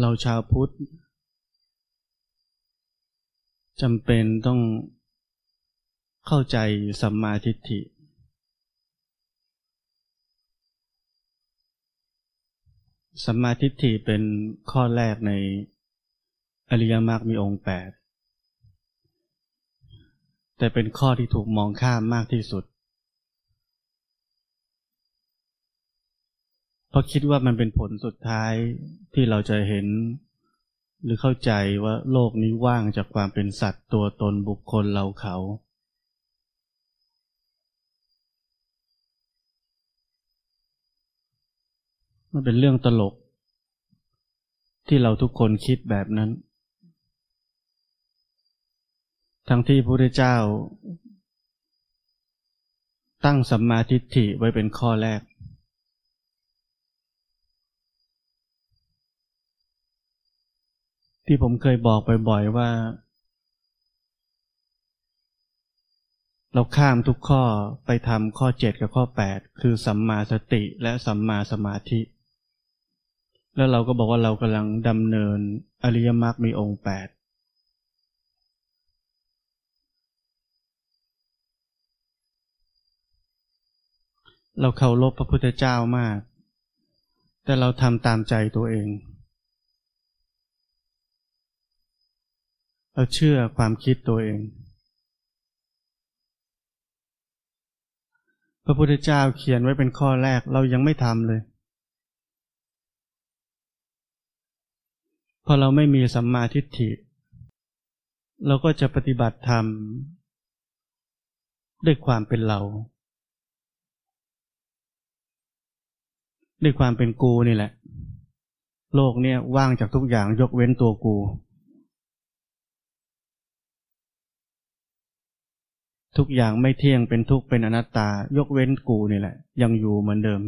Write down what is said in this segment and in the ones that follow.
เราชาวพุทธจำเป็นต้องเข้าใจสัมมาทิฏฐิ สัมมาทิฏฐิเป็นข้อแรกในอริยมรรคมีองค์แปดแต่เป็นข้อที่ถูกมองข้ามมากที่สุด เพราะคิดว่ามันเป็นผลสุดท้ายที่เราจะเห็น หรือเข้าใจว่าโลกนี้ว่างจากความเป็นสัตว์ตัวตนบุคคลเราเขา มันเป็นเรื่องตลก ที่เราทุกคนคิดแบบนั้น ทั้งที่พระพุทธเจ้า ตั้งสัมมาทิฏฐิไว้เป็นข้อแรก ที่ผมเคยบอกบ่อยๆว่า เราข้ามทุกข้อไปทำข้อ 7 กับข้อ 8 คือสัมมาสติและสัมมาสมาธิ แล้วเราก็บอกว่าเรากำลังดำเนินอริยมรรคมีองค์ 8 เราเคารพพระพุทธเจ้ามาก แต่เราทำตามใจตัวเอง เราเชื่อความคิดตัวเอง พระพุทธเจ้าเขียนไว้เป็นข้อแรกเรายังไม่ทำเลยพอเราไม่มีสัมมาทิฏฐิ เราก็จะปฏิบัติธรรมด้วยความเป็นเรา ด้วยความเป็นกูนี่แหละ โลกเนี่ยว่างจากทุกอย่างยกเว้นตัวกู ทุกอย่างไม่เที่ยงเป็นทุกข์เป็นอนัตตา ยกเว้นกูนี่แหละ ยังอยู่เหมือนเดิม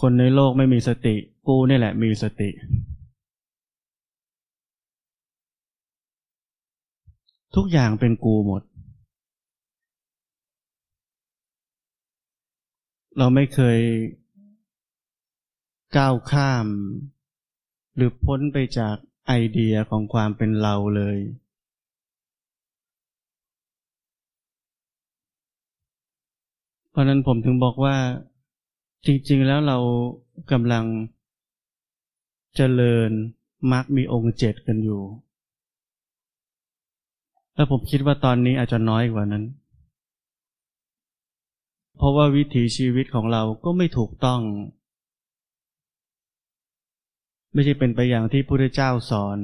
คนในโลกไม่มีสติ กูนี่แหละ มีสติ ทุกอย่างเป็นกูหมด เราไม่เคยก้าวข้าม หรือพ้นไปจาก ไอเดียของความเป็นเราเลย เพราะนั้นผมถึงบอกว่า จริง ๆ แล้วเรากำลังเจริญมักมีองค์เจ็ดกันอยู่ แล้วผมคิดว่าตอนนี้อาจจะน้อยกว่านั้น เพราะว่าวิถีชีวิตของเราก็ไม่ถูกต้อง ไม่ใช่เป็นไปอย่างที่พระพุทธเจ้าสอน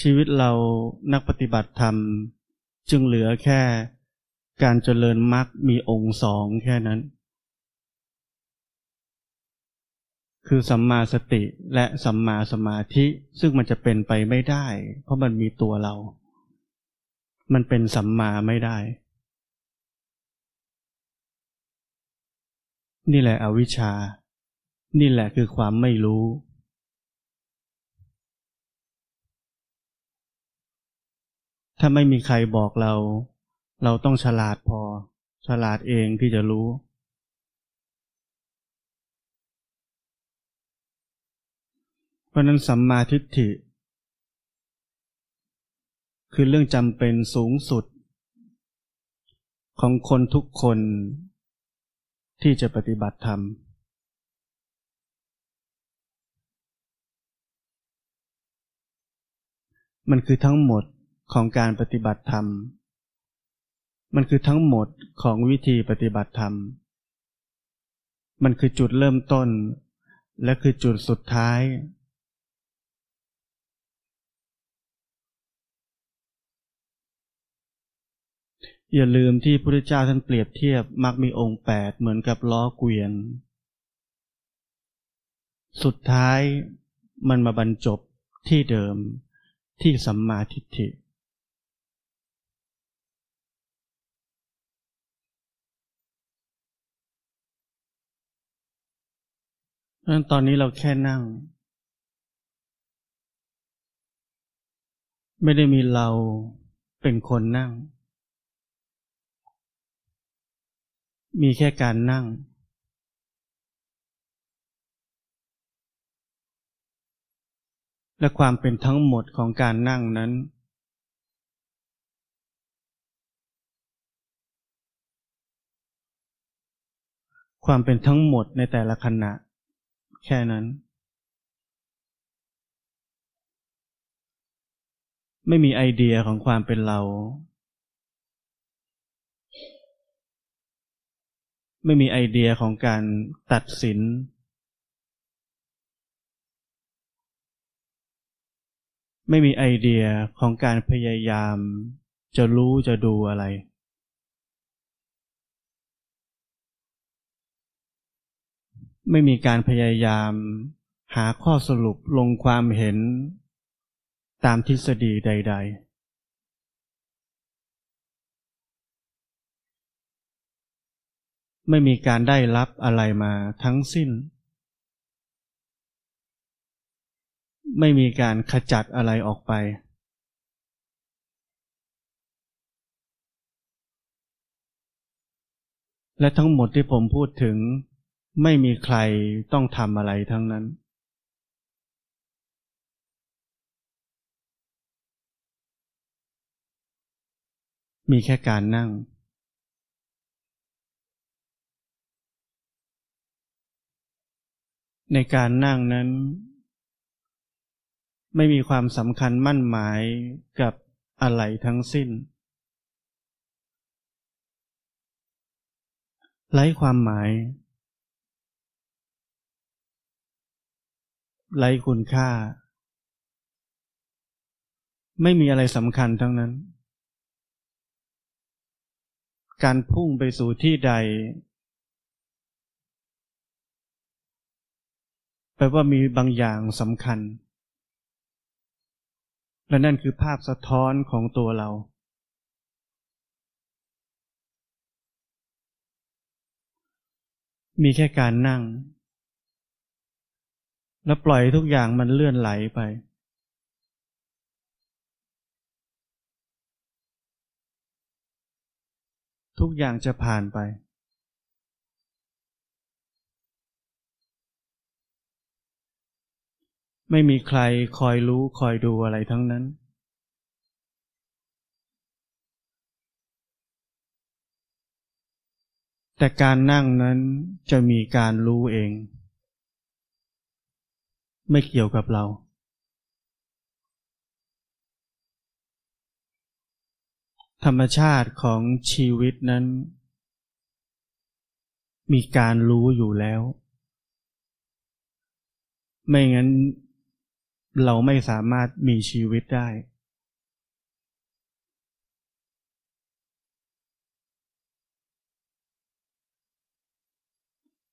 ชีวิตเรานักปฏิบัติธรรม จึงเหลือแค่การเจริญมรรคมีองค์สองแค่นั้น คือสัมมาสติและสัมมาสมาธิซึ่งมันจะเป็นไปไม่ได้ เพราะมันมีตัวเรา มันเป็นสัมมาไม่ได้ นี่แหละอวิชชา นี่แหละคือความไม่รู้ ถ้าไม่มีใครบอกเรา เราต้องฉลาดพอ ฉลาดเองที่จะรู้ เพราะนั้นสัมมาทิฏฐิ คือเรื่องจำเป็นสูงสุด ของคนทุกคนที่จะปฏิบัติธรรม มันคือทั้งหมดของการปฏิบัติธรรม มันคือทั้งหมดของวิธีปฏิบัติธรรม มันคือจุดเริ่มต้น และคือจุดสุดท้าย อย่าลืมที่พระพุทธเจ้าท่านเปรียบเทียบมักมีองค์แปดเหมือนกับล้อเกวียน สุดท้ายมันมาบรรจบที่เดิม ที่สัมมาทิฏฐินั้นตอนนี้เราแค่นั่ง ไม่ได้มีเราเป็นคนนั่ง มีแค่การนั่ง และความเป็นทั้งหมดของการนั่งนั้น ความเป็นทั้งหมดในแต่ละขณะ แค่นั้น ไม่มีไอเดียของความเป็นเรา ไม่มีไอเดียของการตัดสิน ไม่มีไอเดียของการพยายาม จะรู้จะดูอะไร ไม่มีการพยายาม หาข้อสรุปลงความเห็น ตามทฤษฎีใด ๆไม่มีการได้รับอะไรมาทั้งสิ้น ไม่มีการขจัดอะไรออกไป และทั้งหมดที่ผมพูดถึง ไม่มีใครต้องทำอะไรทั้งนั้น มีแค่การนั่งในการนั่งนั้น ไม่มีความสำคัญมั่นหมายกับอะไรทั้งสิ้นไร้ความหมายไร้คุณค่า ไม่มีอะไรสำคัญทั้งนั้น การพุ่งไปสู่ที่ใด แปลว่ามีบางอย่างสำคัญ และนั่นคือภาพสะท้อนของตัวเรา มีแค่การนั่ง แล้วปล่อยทุกอย่างมันเลื่อนไหลไป ทุกอย่างจะผ่านไป ไม่มีใครคอยรู้คอยดูอะไรทั้งนั้น แต่การนั่งนั้นจะมีการรู้เอง ไม่เกี่ยวกับเรา ธรรมชาติของชีวิตนั้น มีการรู้อยู่แล้ว ไม่งั้น เราไม่สามารถมีชีวิตได้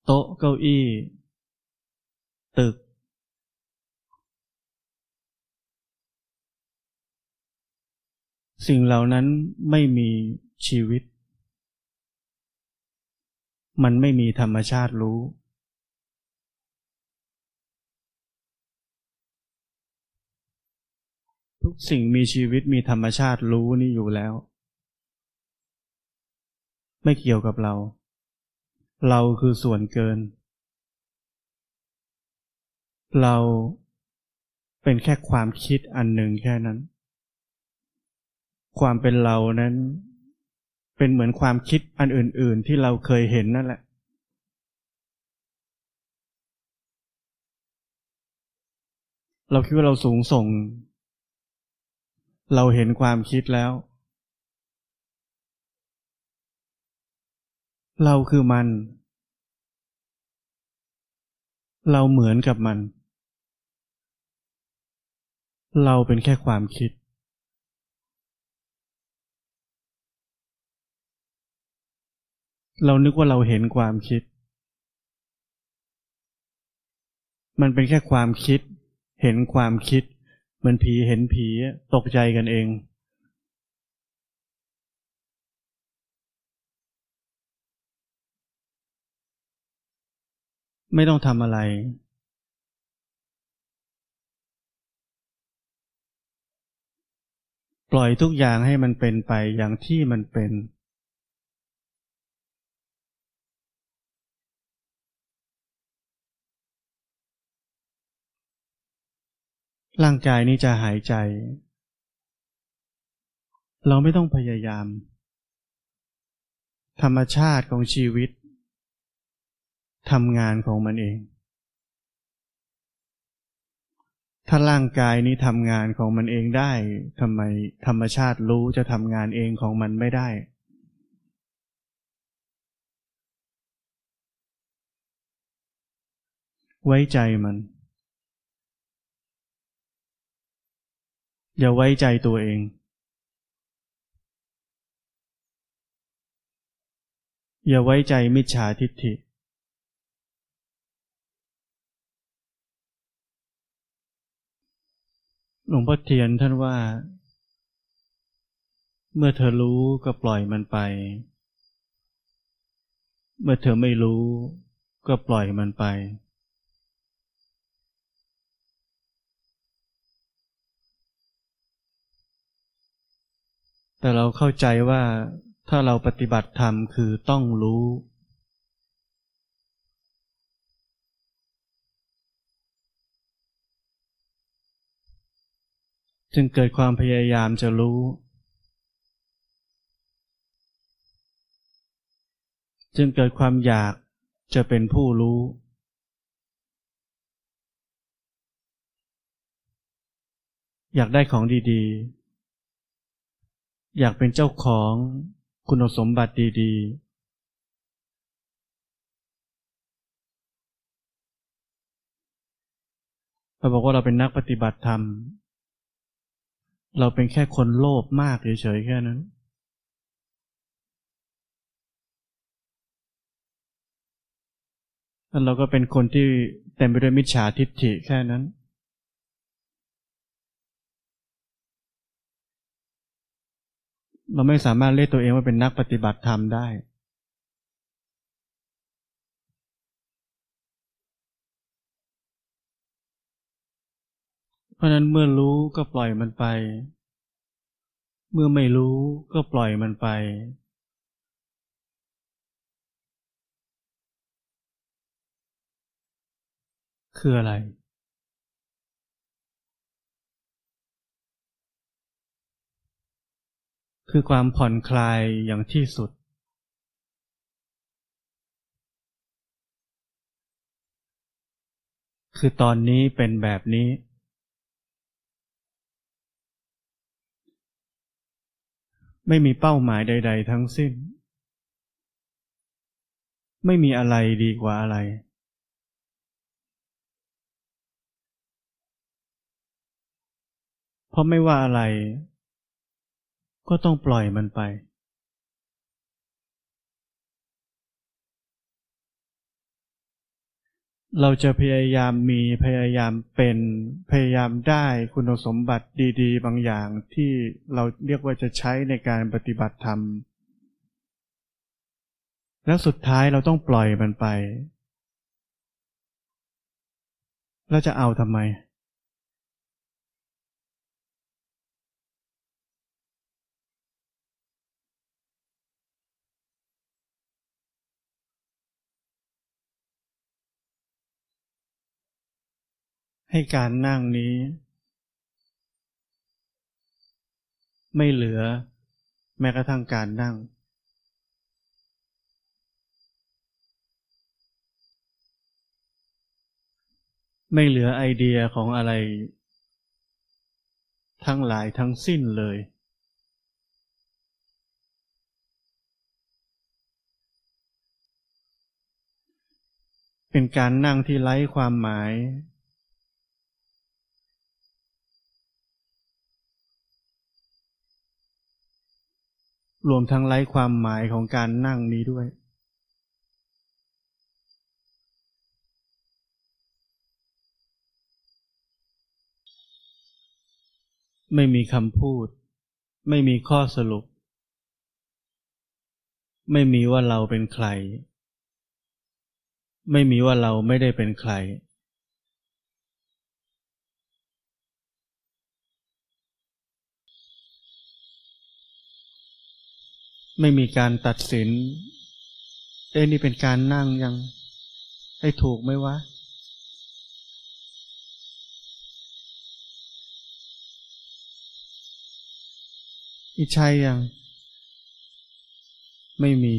โต๊ะเก้าอี้ ตึก สิ่งเหล่านั้นไม่มีชีวิต มันไม่มีธรรมชาติรู้ ทุกสิ่งมีชีวิตมีธรรมชาติรู้นี่อยู่แล้ว ไม่เกี่ยวกับเรา เราคือส่วนเกิน เราเป็นแค่ความคิดอันหนึ่งแค่นั้น ความเป็นเรานั้น เป็นเหมือนความคิดอันอื่น ๆ ที่เราเคยเห็นนั่นแหละ เราคิดว่าเราสูงส่ง เราเห็นความคิดแล้ว เราคือมัน เราเหมือนกับมัน เราเป็นแค่ความคิด เรานึกว่าเราเห็นความคิด มันเป็นแค่ความคิด เห็นความคิด เหมือนผีเห็นผีตกใจกันเอง ไม่ต้องทำอะไร ปล่อยทุกอย่างให้มันเป็นไปอย่างที่มันเป็น ร่างกายนี้จะหายใจ เราไม่ต้องพยายาม ธรรมชาติของชีวิตทำงานของมันเอง ถ้าร่างกายนี้ทำงานของมันเองได้ทำไมธรรมชาติรู้จะทำงานเองของมันไม่ได้ ไว้ใจมัน อย่าไว้ใจตัวเอง อย่าไว้ใจมิจฉาทิฏฐิ หลวงพ่อเทียนท่านว่า เมื่อเธอรู้ก็ปล่อยมันไป เมื่อเธอไม่รู้ก็ปล่อยมันไป แต่เราเข้าใจว่าถ้าเราปฏิบัติธรรมคือต้องรู้ จึงเกิดความพยายามจะรู้ จึงเกิดความอยากจะเป็นผู้รู้อยากได้ของดี ๆ อยากเป็นเจ้าของคุณสมบัติดีๆ เราบอกว่าเราเป็นนักปฏิบัติธรรม เราเป็นแค่คนโลภมากเฉยๆแค่นั้น แล้วเราก็เป็นคนที่เต็มไปด้วยมิจฉาทิฏฐิแค่นั้น เราไม่สามารถเรียกตัวเองว่าเป็นนักปฏิบัติธรรมได้ เพราะนั้นเมื่อรู้ก็ปล่อยมันไป เมื่อไม่รู้ก็ปล่อยมันไป คืออะไร คือความผ่อนคลายอย่างที่สุด คือตอนนี้เป็นแบบนี้ ไม่มีเป้าหมายใด ๆ ทั้งสิ้น ไม่มีอะไรดีกว่าอะไรเพราะไม่ว่าอะไร ก็ต้องปล่อยมันไป เราจะพยายามมีพยายามเป็นพยายามได้คุณสมบัติดี ๆ บางอย่างที่เราเรียกว่าจะใช้ในการปฏิบัติธรรม แล้วสุดท้ายเราต้องปล่อยมันไป แล้วจะเอาทำไม ให้การนั่งนี้ ไม่เหลือแม้กระทั่งการนั่ง ไม่เหลือไอเดียของอะไร ทั้งหลายทั้งสิ้นเลย เป็นการนั่งที่ไร้ความหมาย รวมทั้งไร้ความหมายของการนั่งนี้ด้วย ไม่มีคำพูด ไม่มีข้อสรุป ไม่มีว่าเราเป็นใคร ไม่มีว่าเราไม่ได้เป็นใคร ไม่มีการตัดสิน เอ้นี่เป็นการนั่งยัง ให้ถูกไหมวะอิชายยัง ไม่มี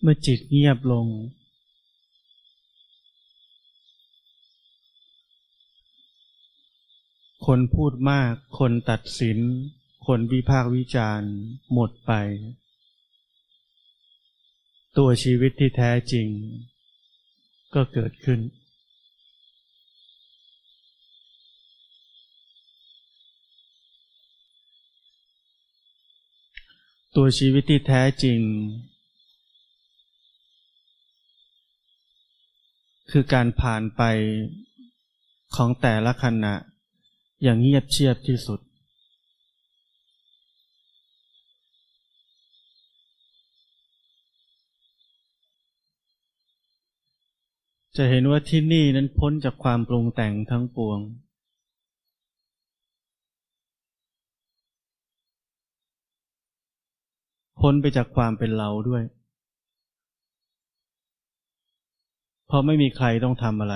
เมื่อจิตเงียบลง คนพูดมาก คนตัดสิน คนวิพากษ์วิจารณ์หมดไป ตัวชีวิตที่แท้จริง ก็เกิดขึ้น ตัวชีวิตที่แท้จริง คือการผ่านไปของแต่ละขณะ อย่างเงียบเชียบที่สุด จะเห็นว่าที่นี่นั้นพ้นจากความปรุงแต่งทั้งปวง พ้นไปจากความเป็นเราด้วย เพราะไม่มีใครต้องทำอะไร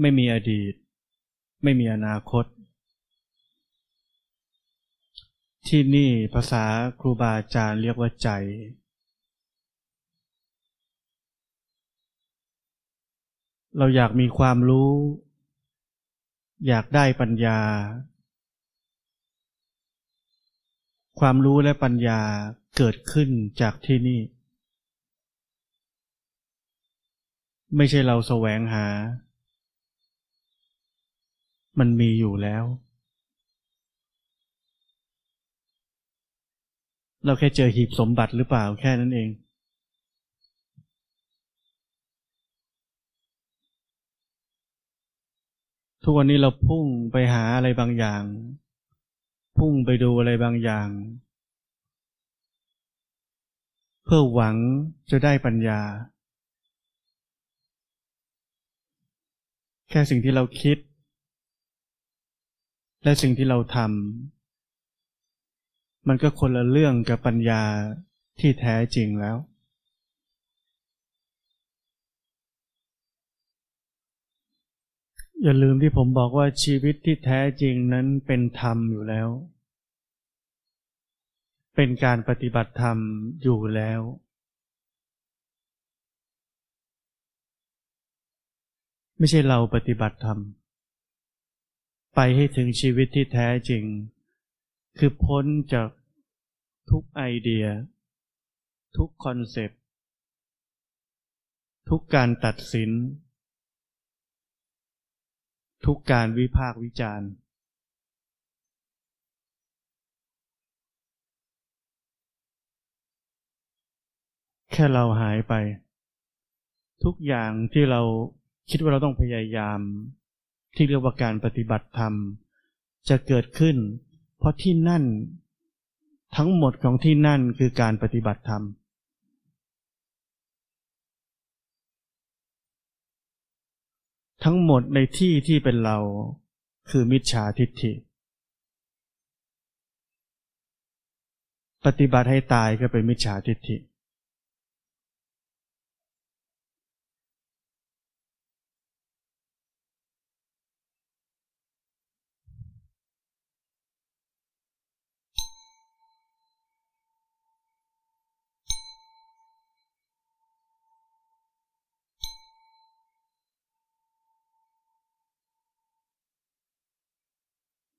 ไม่มีอดีต ไม่มีอนาคต ที่นี่ภาษาครูบาอาจารย์เรียกว่าใจ เราอยากมีความรู้ อยากได้ปัญญา ความรู้และปัญญาเกิดขึ้นจากที่นี่ ไม่ใช่เราแสวงหา มันมีอยู่แล้ว เราแค่เจอหีบสมบัติหรือเปล่าแค่นั้นเอง ทุกวันนี้เราพุ่งไปหาอะไรบางอย่าง พุ่งไปดูอะไรบางอย่าง เพื่อหวังจะได้ปัญญาแค่สิ่งที่เราคิด และสิ่งที่เราทำมันก็คนละเรื่องกับปัญญาที่แท้จริงแล้ว อย่าลืมที่ผมบอกว่าชีวิตที่แท้จริงนั้นเป็นธรรมอยู่แล้ว เป็นการปฏิบัติธรรมอยู่แล้วไม่ใช่เราปฏิบัติธรรม ไปให้ถึงชีวิตที่แท้จริง คือพ้นจากทุกไอเดีย ทุกคอนเซปต์ ทุกการตัดสิน ทุกการวิพากษ์วิจารณ์ แค่เราหายไป ทุกอย่างที่เราคิดว่าเราต้องพยายาม ที่เรียกว่าการปฏิบัติธรรม จะเกิดขึ้น เพราะที่นั่น ทั้งหมดของที่นั่นคือการปฏิบัติธรรมทั้งหมดในที่ที่เป็นเราคือมิจฉาทิฏฐิ ปฏิบัติให้ตายก็เป็นมิจฉาทิฏฐิ